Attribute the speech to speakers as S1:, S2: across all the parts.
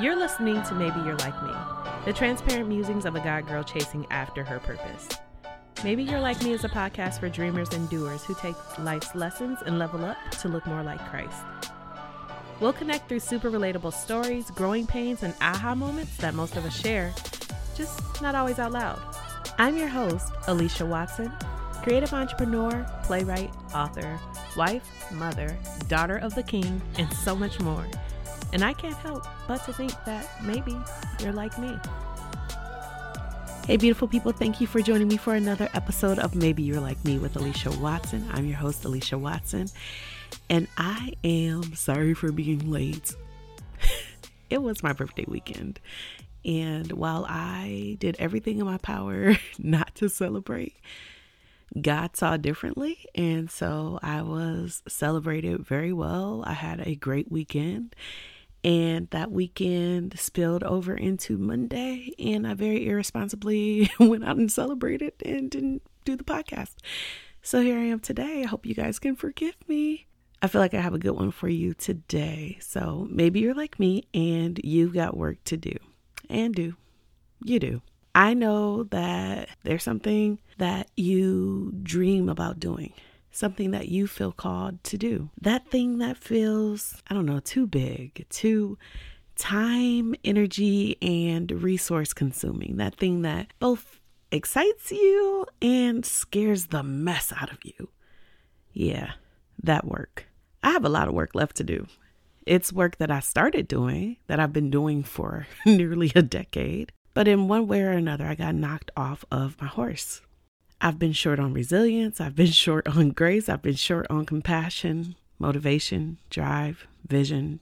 S1: You're listening to Maybe You're Like Me, the transparent musings of a God girl chasing after her purpose. Maybe You're Like Me is a podcast for dreamers and doers who take life's lessons and level up to look more like Christ. We'll connect through super relatable stories, growing pains, and aha moments that most of us share, just not always out loud. I'm your host, Alicia Watson, creative entrepreneur, playwright, author, wife, mother, daughter of the king, and so much more. And I can't help but to think that maybe you're like me. Hey, beautiful people, thank you for joining me for another episode of Maybe You're Like Me with Alicia Watson. I'm your host, Alicia Watson, and I am sorry for being late. it was my birthday weekend, and while I did everything in my power not to celebrate, God saw differently. And so I was celebrated very well. I had a great weekend. And that weekend spilled over into Monday, and I very irresponsibly went out and celebrated and didn't do the podcast. So here I am today. I hope you guys can forgive me. I feel like I have a good one for you today. So maybe you're like me and you've got work to do. And do. You do. I know that there's something that you dream about doing something that you feel called to do. That thing that feels, I don't know, too big, too time, energy, and resource consuming. That thing that both excites you and scares the mess out of you. Yeah, that work. I have a lot of work left to do. It's work that I started doing, that I've been doing for nearly a decade. But in one way or another, I got knocked off of my horse. I've been short on resilience. I've been short on grace. I've been short on compassion, motivation, drive, vision,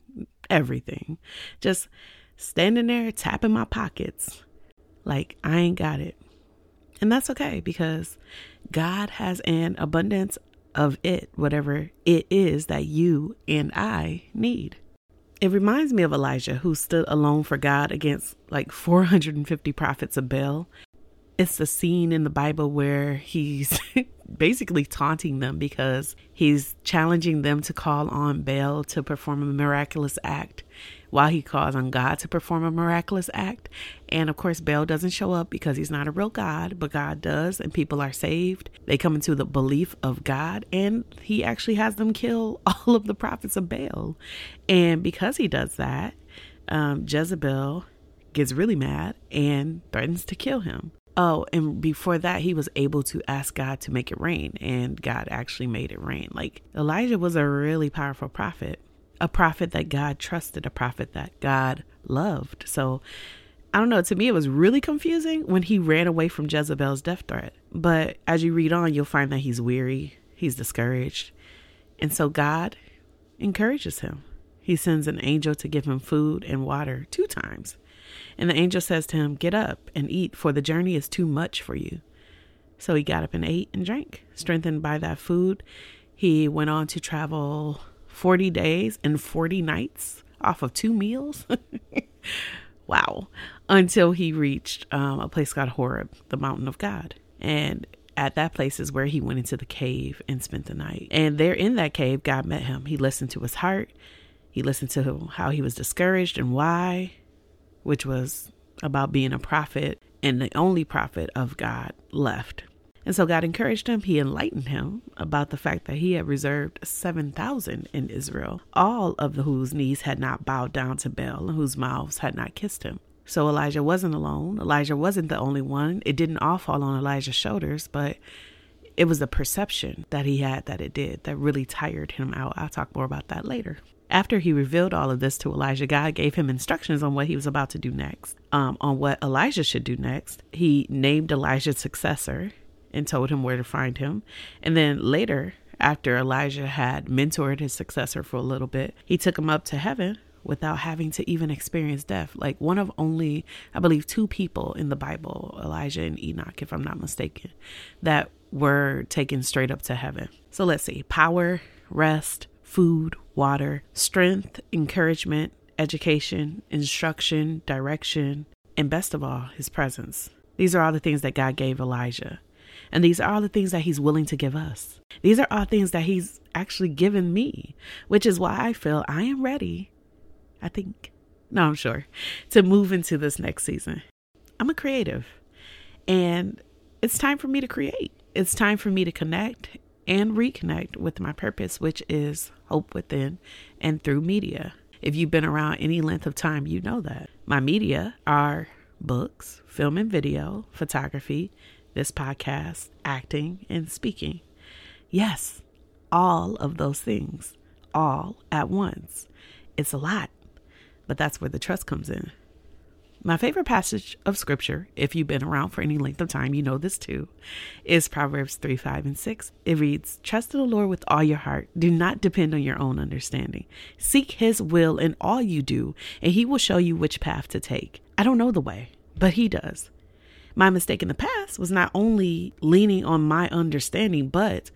S1: everything. Just standing there tapping my pockets like I ain't got it. And that's okay because God has an abundance of it, whatever it is that you and I need. It reminds me of Elijah who stood alone for God against like 450 prophets of Baal it's the scene in the Bible where he's basically taunting them because he's challenging them to call on Baal to perform a miraculous act while he calls on God to perform a miraculous act. And of course, Baal doesn't show up because he's not a real God, but God does, and people are saved. They come into the belief of God, and he actually has them kill all of the prophets of Baal. And because he does that, um, Jezebel gets really mad and threatens to kill him. Oh, and before that, he was able to ask God to make it rain, and God actually made it rain. Like Elijah was a really powerful prophet, a prophet that God trusted, a prophet that God loved. So I don't know. To me, it was really confusing when he ran away from Jezebel's death threat. But as you read on, you'll find that he's weary, he's discouraged. And so God encourages him. He sends an angel to give him food and water two times. And the angel says to him, Get up and eat, for the journey is too much for you. So he got up and ate and drank. Strengthened by that food, he went on to travel 40 days and 40 nights off of two meals. wow. Until he reached um, a place called Horeb, the mountain of God. And at that place is where he went into the cave and spent the night. And there in that cave, God met him. He listened to his heart. He listened to how he was discouraged and why which was about being a prophet and the only prophet of God left. And so God encouraged him. He enlightened him about the fact that he had reserved 7,000 in Israel, all of the whose knees had not bowed down to Baal and whose mouths had not kissed him. So Elijah wasn't alone. Elijah wasn't the only one. It didn't all fall on Elijah's shoulders, but it was the perception that he had that it did that really tired him out. I'll talk more about that later. After he revealed all of this to Elijah, God gave him instructions on what he was about to do next, um, on what Elijah should do next. He named Elijah's successor and told him where to find him. And then later, after Elijah had mentored his successor for a little bit, he took him up to heaven without having to even experience death. Like one of only, I believe, two people in the Bible, Elijah and Enoch, if I'm not mistaken, that were taken straight up to heaven. So let's see power, rest, food, water, strength, encouragement, education, instruction, direction, and best of all, his presence. These are all the things that God gave Elijah. And these are all the things that he's willing to give us. These are all things that he's actually given me, which is why I feel I am ready, I think, No, I'm sure. To move into this next season. I'm a creative and it's time for me to create. It's time for me to connect and reconnect with my purpose, which is hope within and through media. If you've been around any length of time, you know that. My media are books, film and video, photography, this podcast, acting, and speaking. Yes, all of those things, all at once. It's a lot, but that's where the trust comes in. My favorite passage of scripture, if you've been around for any length of time, you know this too, is Proverbs 3 5 and 6. It reads, Trust in the Lord with all your heart. Do not depend on your own understanding. Seek his will in all you do, and he will show you which path to take. I don't know the way, but he does. My mistake in the past was not only leaning on my understanding, but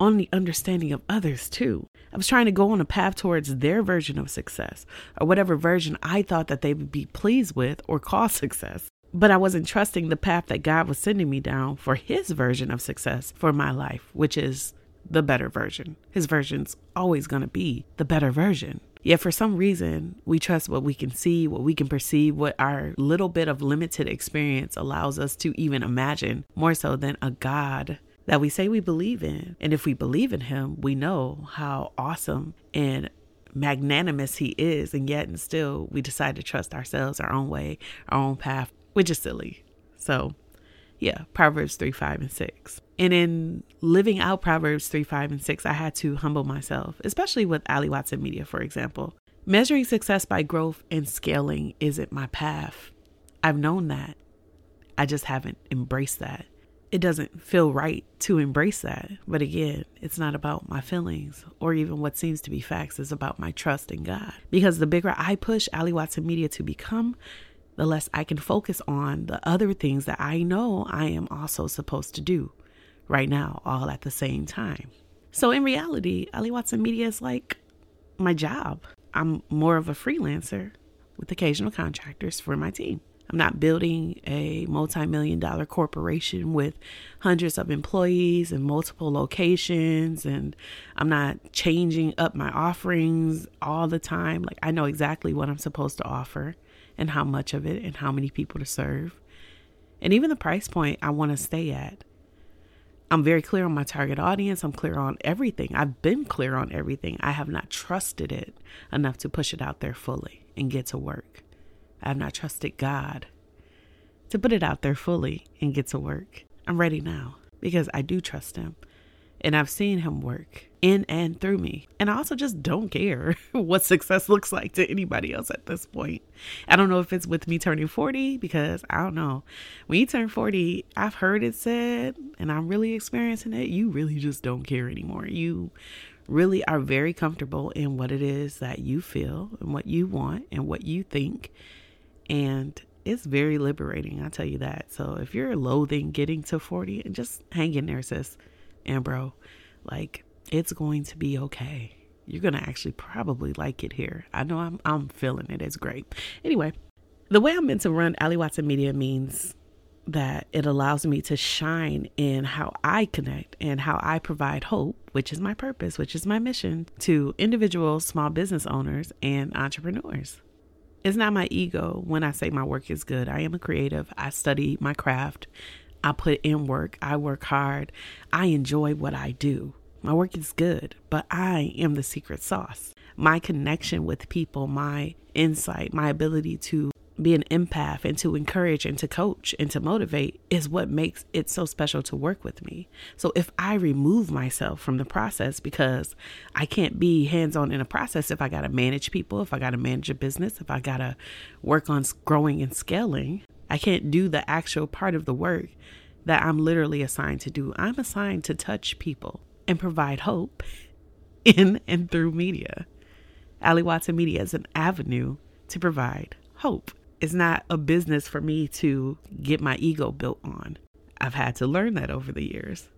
S1: on the understanding of others too. I was trying to go on a path towards their version of success or whatever version I thought that they would be pleased with or call success. But I wasn't trusting the path that God was sending me down for his version of success for my life, which is the better version. His version's always going to be the better version. Yet for some reason, we trust what we can see, what we can perceive, what our little bit of limited experience allows us to even imagine more so than a God that we say we believe in. And if we believe in him, we know how awesome and magnanimous he is. And yet, and still, we decide to trust ourselves, our own way, our own path, which is silly. So, yeah, Proverbs 3, 5, and 6. And in living out Proverbs 3, 5, and 6, I had to humble myself, especially with Ali Watson Media, for example. Measuring success by growth and scaling isn't my path. I've known that. I just haven't embraced that it doesn't feel right to embrace that. But again, it's not about my feelings or even what seems to be facts. It's about my trust in God. Because the bigger I push Ali Watson Media to become, the less I can focus on the other things that I know I am also supposed to do right now, all at the same time. So in reality, Ali Watson Media is like my job. I'm more of a freelancer with occasional contractors for my team. I'm not building a multi million dollar corporation with hundreds of employees and multiple locations. And I'm not changing up my offerings all the time. Like, I know exactly what I'm supposed to offer and how much of it and how many people to serve. And even the price point I want to stay at. I'm very clear on my target audience. I'm clear on everything. I've been clear on everything. I have not trusted it enough to push it out there fully and get to work. I have not trusted God to put it out there fully and get to work. I'm ready now because I do trust Him and I've seen Him work in and through me. And I also just don't care what success looks like to anybody else at this point. I don't know if it's with me turning 40 because I don't know. When you turn 40, I've heard it said, and I'm really experiencing it, you really just don't care anymore. You really are very comfortable in what it is that you feel and what you want and what you think and it's very liberating, I'll tell you that. So if you're loathing getting to 40, and just hang in there, sis and bro. Like, it's going to be okay. You're to actually probably like it here. I know I'm, I'm feeling it. It's great. Anyway, the way I'm meant to run Ali Watson Media means that it allows me to shine in how I connect and how I provide hope, which is my purpose, which is my mission to individual small business owners and entrepreneurs. It's not my ego when I say my work is good. I am a creative. I study my craft. I put in work. I work hard. I enjoy what I do. My work is good, but I am the secret sauce. My connection with people, my insight, my ability to be an empath and to encourage and to coach and to motivate is what makes it so special to work with me. So if I remove myself from the process because I can't be hands on in a process if I got to manage people, if I got to manage a business, if I got to work on growing and scaling, I can't do the actual part of the work that I'm literally assigned to do. I'm assigned to touch people and provide hope in and through media. Ali Watson Media is an avenue to provide hope. It's not a business for me to get my ego built on. I've had to learn that over the years.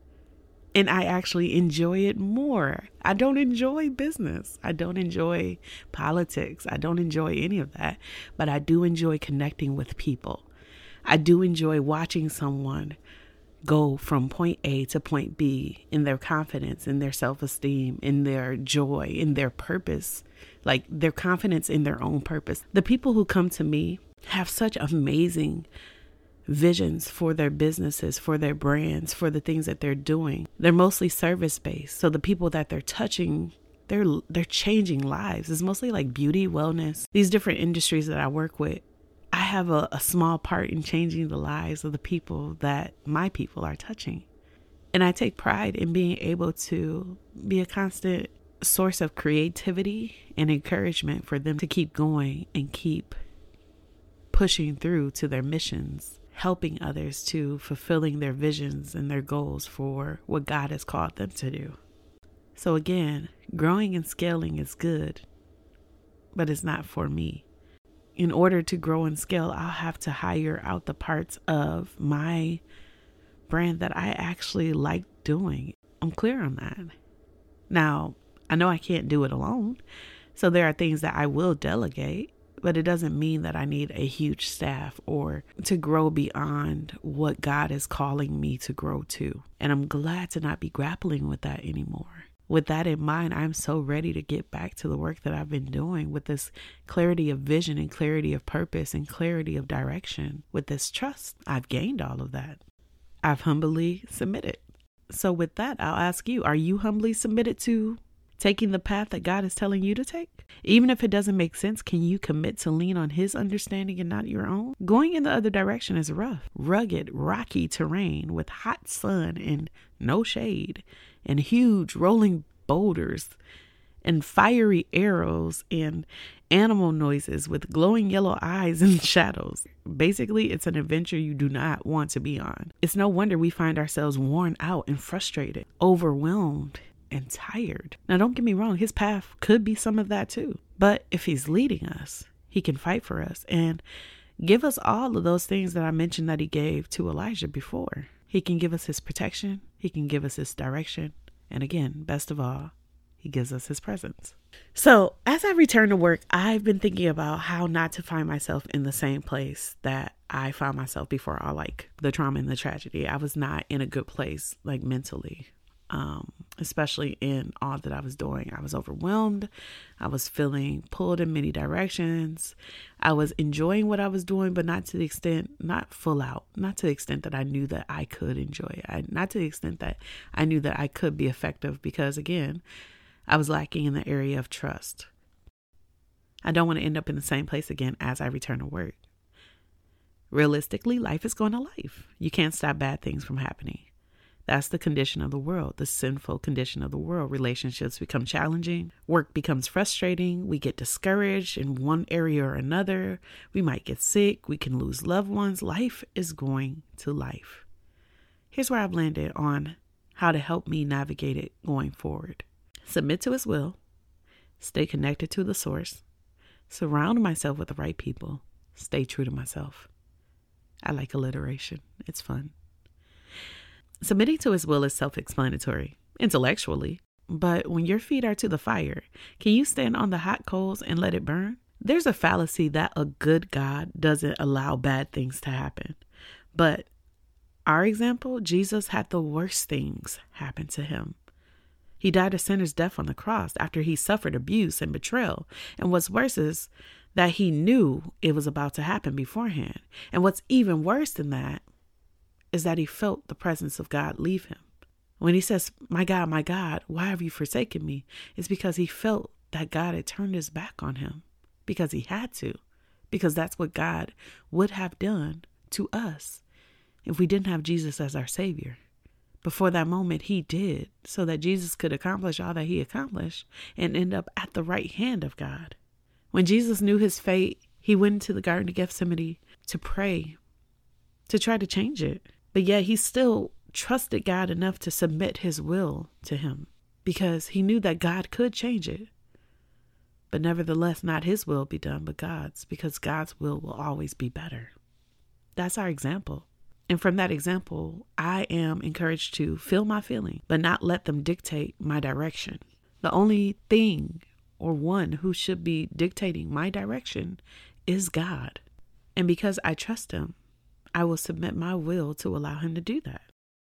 S1: And I actually enjoy it more. I don't enjoy business. I don't enjoy politics. I don't enjoy any of that. But I do enjoy connecting with people. I do enjoy watching someone
S2: go from point A to point B in their confidence, in their self esteem, in their joy, in their purpose, like their confidence in their own purpose. The people who come to me have such amazing visions for their businesses, for their brands, for the things that they're doing. They're mostly service based. So the people that they're touching they're they're changing lives. It's mostly like beauty, wellness, these different industries that I work with. I have a, a small part in changing the lives of the people that my people are touching. And I take pride in being able to be a constant source of creativity and encouragement for them to keep going and keep pushing through to their missions, helping others to fulfilling their visions and their goals for what God has called them to do. So, again, growing and scaling is good, but it's not for me. In order to grow and scale, I'll have to hire out the parts of my brand that I actually like doing. I'm clear on that. Now, I know I can't do it alone. So there are things that I will delegate, but it doesn't mean that I need a huge staff or to grow beyond what God is calling me to grow to. And I'm glad to not be grappling with that anymore with that in mind, I'm so ready to get back to the work that I've been doing with this clarity of vision and clarity of purpose and clarity of direction. With this trust, I've gained all of that. I've humbly submitted. So, with that, I'll ask you are you humbly submitted to taking the path that God is telling you to take? Even if it doesn't make sense, can you commit to lean on His understanding and not your own? Going in the other direction is rough, rugged, rocky terrain with hot sun and no shade and huge rolling boulders and fiery arrows and animal noises with glowing yellow eyes and shadows. Basically, it's an adventure you do not want to be on. It's no wonder we find ourselves worn out and frustrated, overwhelmed, and tired. Now, don't get me wrong, his path could be some of that too. But if he's leading us, he can fight for us and give us all of those things that I mentioned that he gave to Elijah before. He can give us his protection, he can give us his direction, and again, best of all, he gives us his presence. So, as I return to work, I've been thinking about how not to find myself in the same place that I found myself before all like the trauma and the tragedy. I was not in a good place, like mentally um, especially in all that I was doing. I was overwhelmed. I was feeling pulled in many directions. I was enjoying what I was doing, but not to the extent, not full out, not to the extent that I knew that I could enjoy it, not to the extent that I knew that I could be effective because, again, I was lacking in the area of trust. I don't want to end up in the same place again as I return to work. Realistically, life is going to life. You can't stop bad things from happening. That's the condition of the world, the sinful condition of the world. Relationships become challenging, work becomes frustrating, we get discouraged in one area or another, we might get sick, we can lose loved ones. Life is going to life. Here's where I've landed on how to help me navigate it going forward submit to His will, stay connected to the source, surround myself with the right people, stay true to myself. I like alliteration, it's fun. Submitting to his will is self explanatory, intellectually. But when your feet are to the fire, can you stand on the hot coals and let it burn? There's a fallacy that a good God doesn't allow bad things to happen. But our example, Jesus had the worst things happen to him. He died a sinner's death on the cross after he suffered abuse and betrayal. And what's worse is that he knew it was about to happen beforehand. And what's even worse than that is that he felt the presence of God leave him. When he says, My God, my God, why have you forsaken me? It's because he felt that God had turned his back on him because he had to, because that's what God would have done to us if we didn't have Jesus as our Savior. Before that moment, he did, so that Jesus could accomplish all that he accomplished and end up at the right hand of God. When Jesus knew his fate, he went into the Garden of Gethsemane to pray, to try to change it. But yet he still trusted God enough to submit his will to him because he knew that God could change it. But nevertheless, not his will be done, but God's, because God's will will always be better. That's our example. And from that example, I am encouraged to feel my feeling, but not let them dictate my direction. The only thing or one who should be dictating my direction is God. And because I trust Him, I will submit my will to allow him to do that.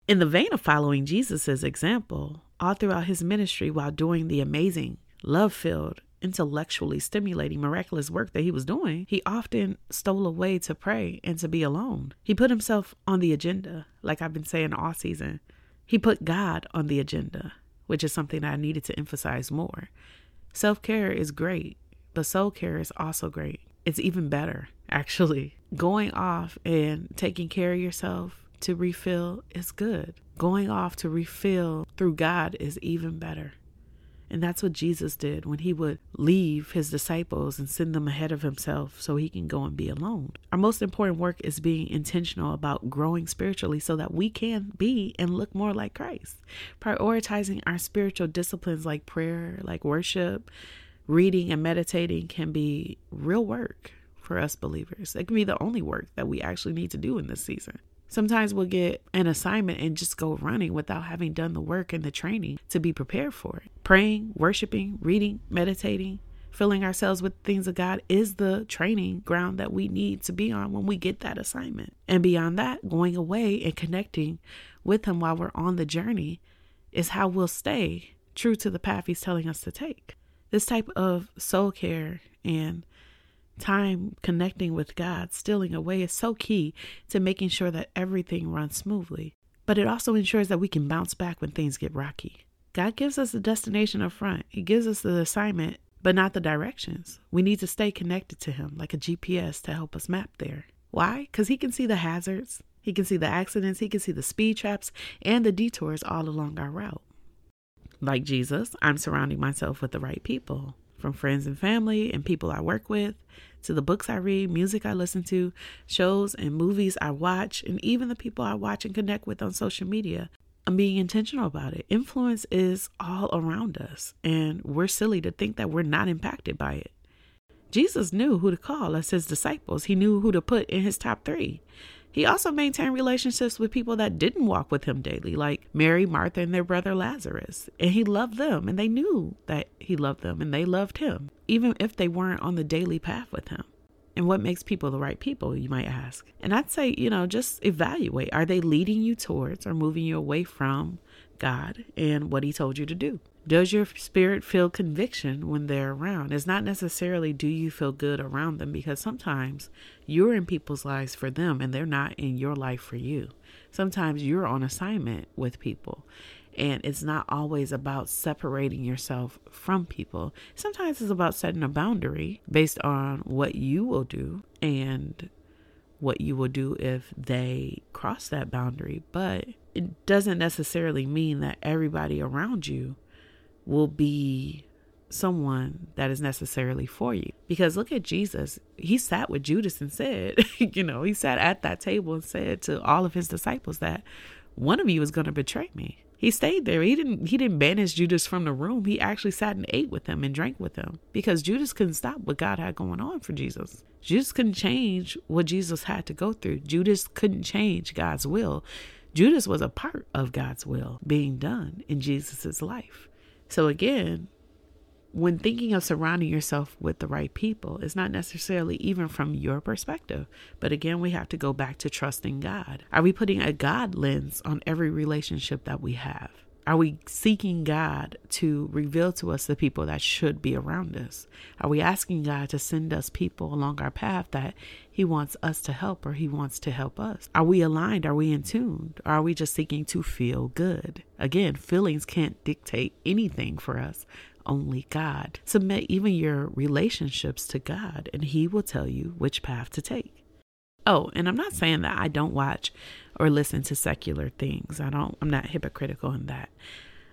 S2: In the vein of following Jesus' example, all throughout his ministry while doing the amazing, love filled, intellectually stimulating, miraculous work that he was doing, he often stole away to pray and to be alone. He put himself on the agenda, like I've been saying all season. He put God on the agenda, which is something I needed to emphasize more. Self care is great, but soul care is also great. It's even better, actually. Going off and taking care of yourself to refill is good. Going off to refill through God is even better. And that's what Jesus did when he would leave his disciples and send them ahead of himself so he can go and be alone. Our most important work is being intentional about growing spiritually so that we can be and look more like Christ. Prioritizing our spiritual disciplines like prayer, like worship, reading, and meditating can be real work for us believers. It can be the only work that we actually need to do in this season. Sometimes we'll get an assignment and just go running without having done the work and the training to be prepared for it. Praying, worshiping, reading, meditating, filling ourselves with things of God is the training ground that we need to be on when we get that assignment. And beyond that, going away and connecting with Him while we're on the journey is how we'll stay true to the path He's telling us to take. This type of soul care and time connecting with God, stealing away, is so key to making sure that everything runs smoothly. But it also ensures that we can bounce back when things get rocky. God gives us the destination up front, He gives us the assignment, but not the directions. We need to stay connected to Him like a GPS to help us map there. Why? Because He can see the hazards, He can see the accidents, He can see the speed traps, and the detours all along our route. Like Jesus, I'm surrounding myself with the right people from friends and family and people I work with, to the books I read, music I listen to, shows and movies I watch, and even the people I watch and connect with on social media. I'm being intentional about it. Influence is all around us, and we're silly to think that we're not impacted by it. Jesus knew who to call as his disciples, he knew who to put in his top three. He also maintained relationships with people that didn't walk with him daily, like Mary, Martha, and their brother Lazarus. And he loved them, and they knew that he loved them, and they loved him, even if they weren't on the daily path with him. And what makes people the right people, you might ask? And I'd say, you know, just evaluate. Are they leading you towards or moving you away from God and what He told you to do? Does your spirit feel conviction when they're around? It's not necessarily do you feel good around them because sometimes you're in people's lives for them and they're not in your life for you. Sometimes you're on assignment with people and it's not always about separating yourself from people. Sometimes it's about setting a boundary based on what you will do and what you will do if they cross that boundary. But it doesn't necessarily mean that everybody around you will be someone that is necessarily for you. Because look at Jesus. He sat with Judas and said, you know, he sat at that table and said to all of his disciples that one of you is going to betray me. He stayed there. He didn't he didn't banish Judas from the room. He actually sat and ate with him and drank with him because Judas couldn't stop what God had going on for Jesus. Judas couldn't change what Jesus had to go through. Judas couldn't change God's will. Judas was a part of God's will being done in Jesus' life. So again, when thinking of surrounding yourself with the right people, it's not necessarily even from your perspective. But again, we have to go back to trusting God. Are we putting a God lens on every relationship that we have? Are we seeking God to reveal to us the people that should be around us? Are we asking God to send us people along our path that He wants us to help or He wants to help us? Are we aligned? Are we in tune? Or are we just seeking to feel good? Again, feelings can't dictate anything for us, only God. Submit even your relationships to God, and He will tell you which path to take. Oh, and I'm not saying that I don't watch or listen to secular things. I don't I'm not hypocritical in that.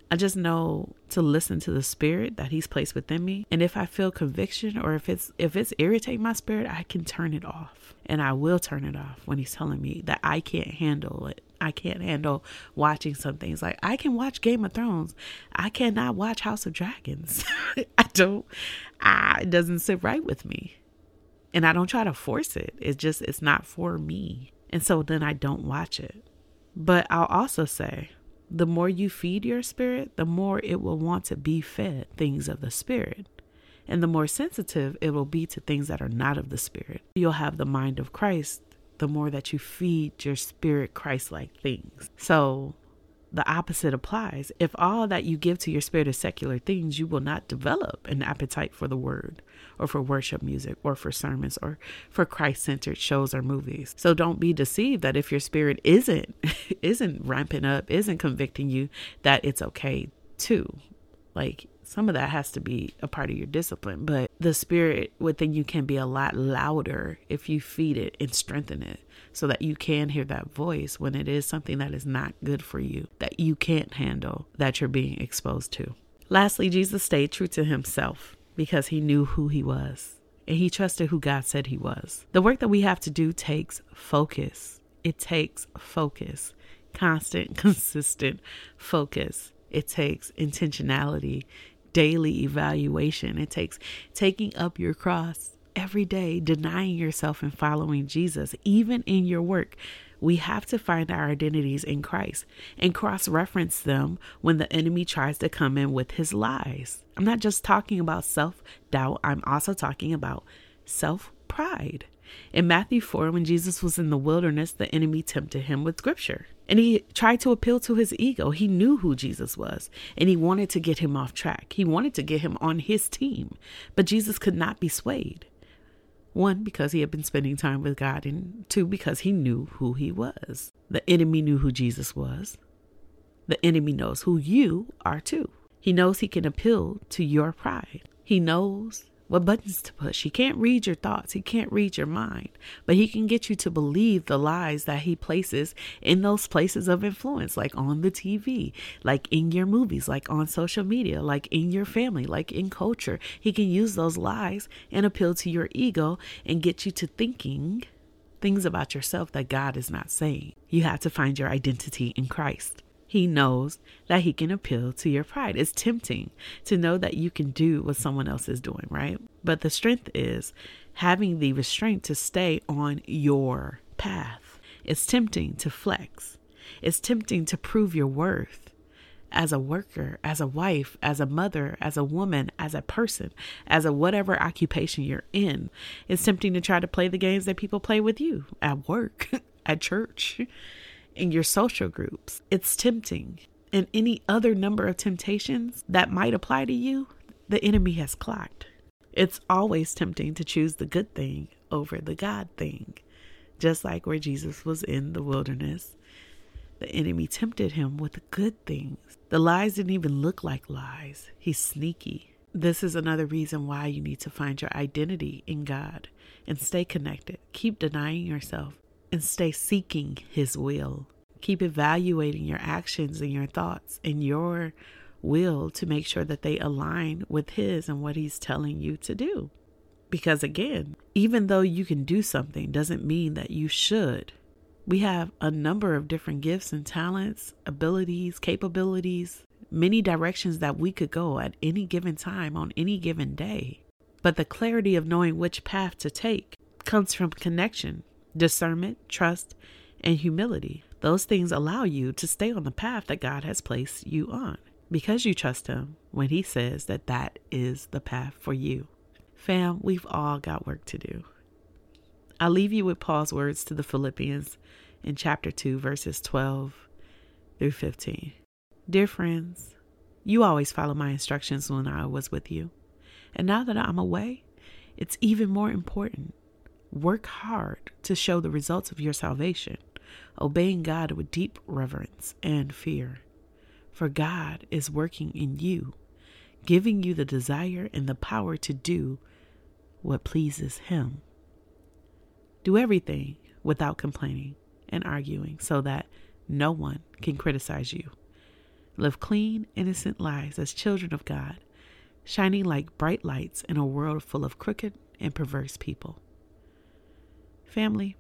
S2: I just know to listen to the spirit that he's placed within me. And if I feel conviction or if it's if it's irritating my spirit, I can turn it off. And I will turn it off when he's telling me that I can't handle it. I can't handle watching some things. Like I can watch Game of Thrones. I cannot watch House of Dragons. I don't I, it doesn't sit right with me. And I don't try to force it. It's just, it's not for me. And so then I don't watch it. But I'll also say, the more you feed your spirit, the more it will want to be fed things of the spirit. And the more sensitive it will be to things that are not of the spirit. You'll have the mind of Christ the more that you feed your spirit Christ like things. So the opposite applies. If all that you give to your spirit is secular things, you will not develop an appetite for the word or for worship music or for sermons or for Christ-centered shows or movies. So don't be deceived that if your spirit isn't isn't ramping up, isn't convicting you that it's okay too. Like some of that has to be a part of your discipline, but the spirit within you can be a lot louder if you feed it and strengthen it so that you can hear that voice when it is something that is not good for you, that you can't handle, that you're being exposed to. Lastly, Jesus stayed true to himself because he knew who he was and he trusted who God said he was. The work that we have to do takes focus. It takes focus, constant, consistent focus. It takes intentionality daily evaluation. It takes taking up your cross every day, denying yourself and following Jesus, even in your work. We have to find our identities in Christ and cross reference them when the enemy tries to come in with his lies. I'm not just talking about self doubt, I'm also talking about self pride. In Matthew 4, when Jesus was in the wilderness, the enemy tempted him with scripture. And he tried to appeal to his ego. He knew who Jesus was and he wanted to get him off track. He wanted to get him on his team. But Jesus could not be swayed. One, because he had been spending time with God, and two, because he knew who he was. The enemy knew who Jesus was. The enemy knows who you are too. He knows he can appeal to your pride. He knows what buttons to push. He can't read your thoughts, he can't read your mind, but he can get you to believe the lies that he places in those places of influence, like on the TV, like in your movies, like on social media, like in your family, like in culture. He can use those lies and appeal to your ego and get you to thinking things about yourself that God is not saying. You have to find your identity in Christ. He knows that he can appeal to your pride. It's tempting to know that you can do what someone else is doing, right? But the strength is having the restraint to stay on your path. It's tempting to flex. It's tempting to prove your worth as a worker, as a wife, as a mother, as a woman, as a person, as a whatever occupation you're in. It's tempting to try to play the games that people play with you at work, at church in your social groups. It's tempting. And any other number of temptations that might apply to you, the enemy has clocked. It's always tempting to choose the good thing over the God thing. Just like where Jesus was in the wilderness, the enemy tempted him with the good things. The lies didn't even look like lies. He's sneaky. This is another reason why you need to find your identity in God and stay connected. Keep denying yourself and stay seeking His will. Keep evaluating your actions and your thoughts and your will to make sure that they align with His and what He's telling you to do. Because again, even though you can do something doesn't mean that you should. We have a number of different gifts and talents, abilities, capabilities, many directions that we could go at any given time on any given day. But the clarity of knowing which path to take comes from connection discernment, trust, and humility. Those things allow you to stay on the path that God has placed you on because you trust Him when He says that that is the path for you. Fam, we've all got work to do. I'll leave you with Paul's words to the Philippians in chapter 2, verses 12 through 15. Dear friends, you always follow my instructions when I was with you. And now that I'm away, it's even more important Work hard to show the results of your salvation, obeying God with deep reverence and fear. For God is working in you, giving you the desire and the power to do what pleases Him. Do everything without complaining and arguing so that no one can criticize you. Live clean, innocent lives as children of God, shining like bright lights in a world full of crooked and perverse people. Family,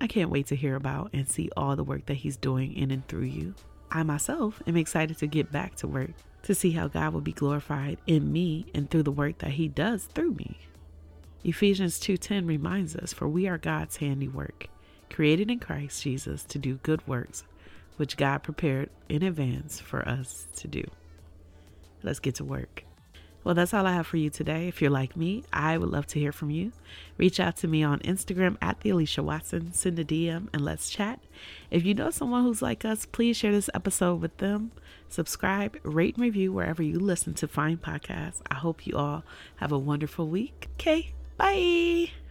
S2: I can't wait to hear about and see all the work that He's doing in and through you. I myself am excited to get back to work to see how God will be glorified in me and through the work that He does through me. Ephesians 2:10 reminds us for we are God's handiwork, created in Christ Jesus to do good works which God prepared in advance for us to do. Let's get to work. Well, that's all I have for you today. If you're like me, I would love to hear from you. Reach out to me on Instagram at the Alicia Watson, send a DM, and let's chat. If you know someone who's like us, please share this episode with them. Subscribe, rate, and review wherever you listen to fine podcasts. I hope you all have a wonderful week. Okay, bye.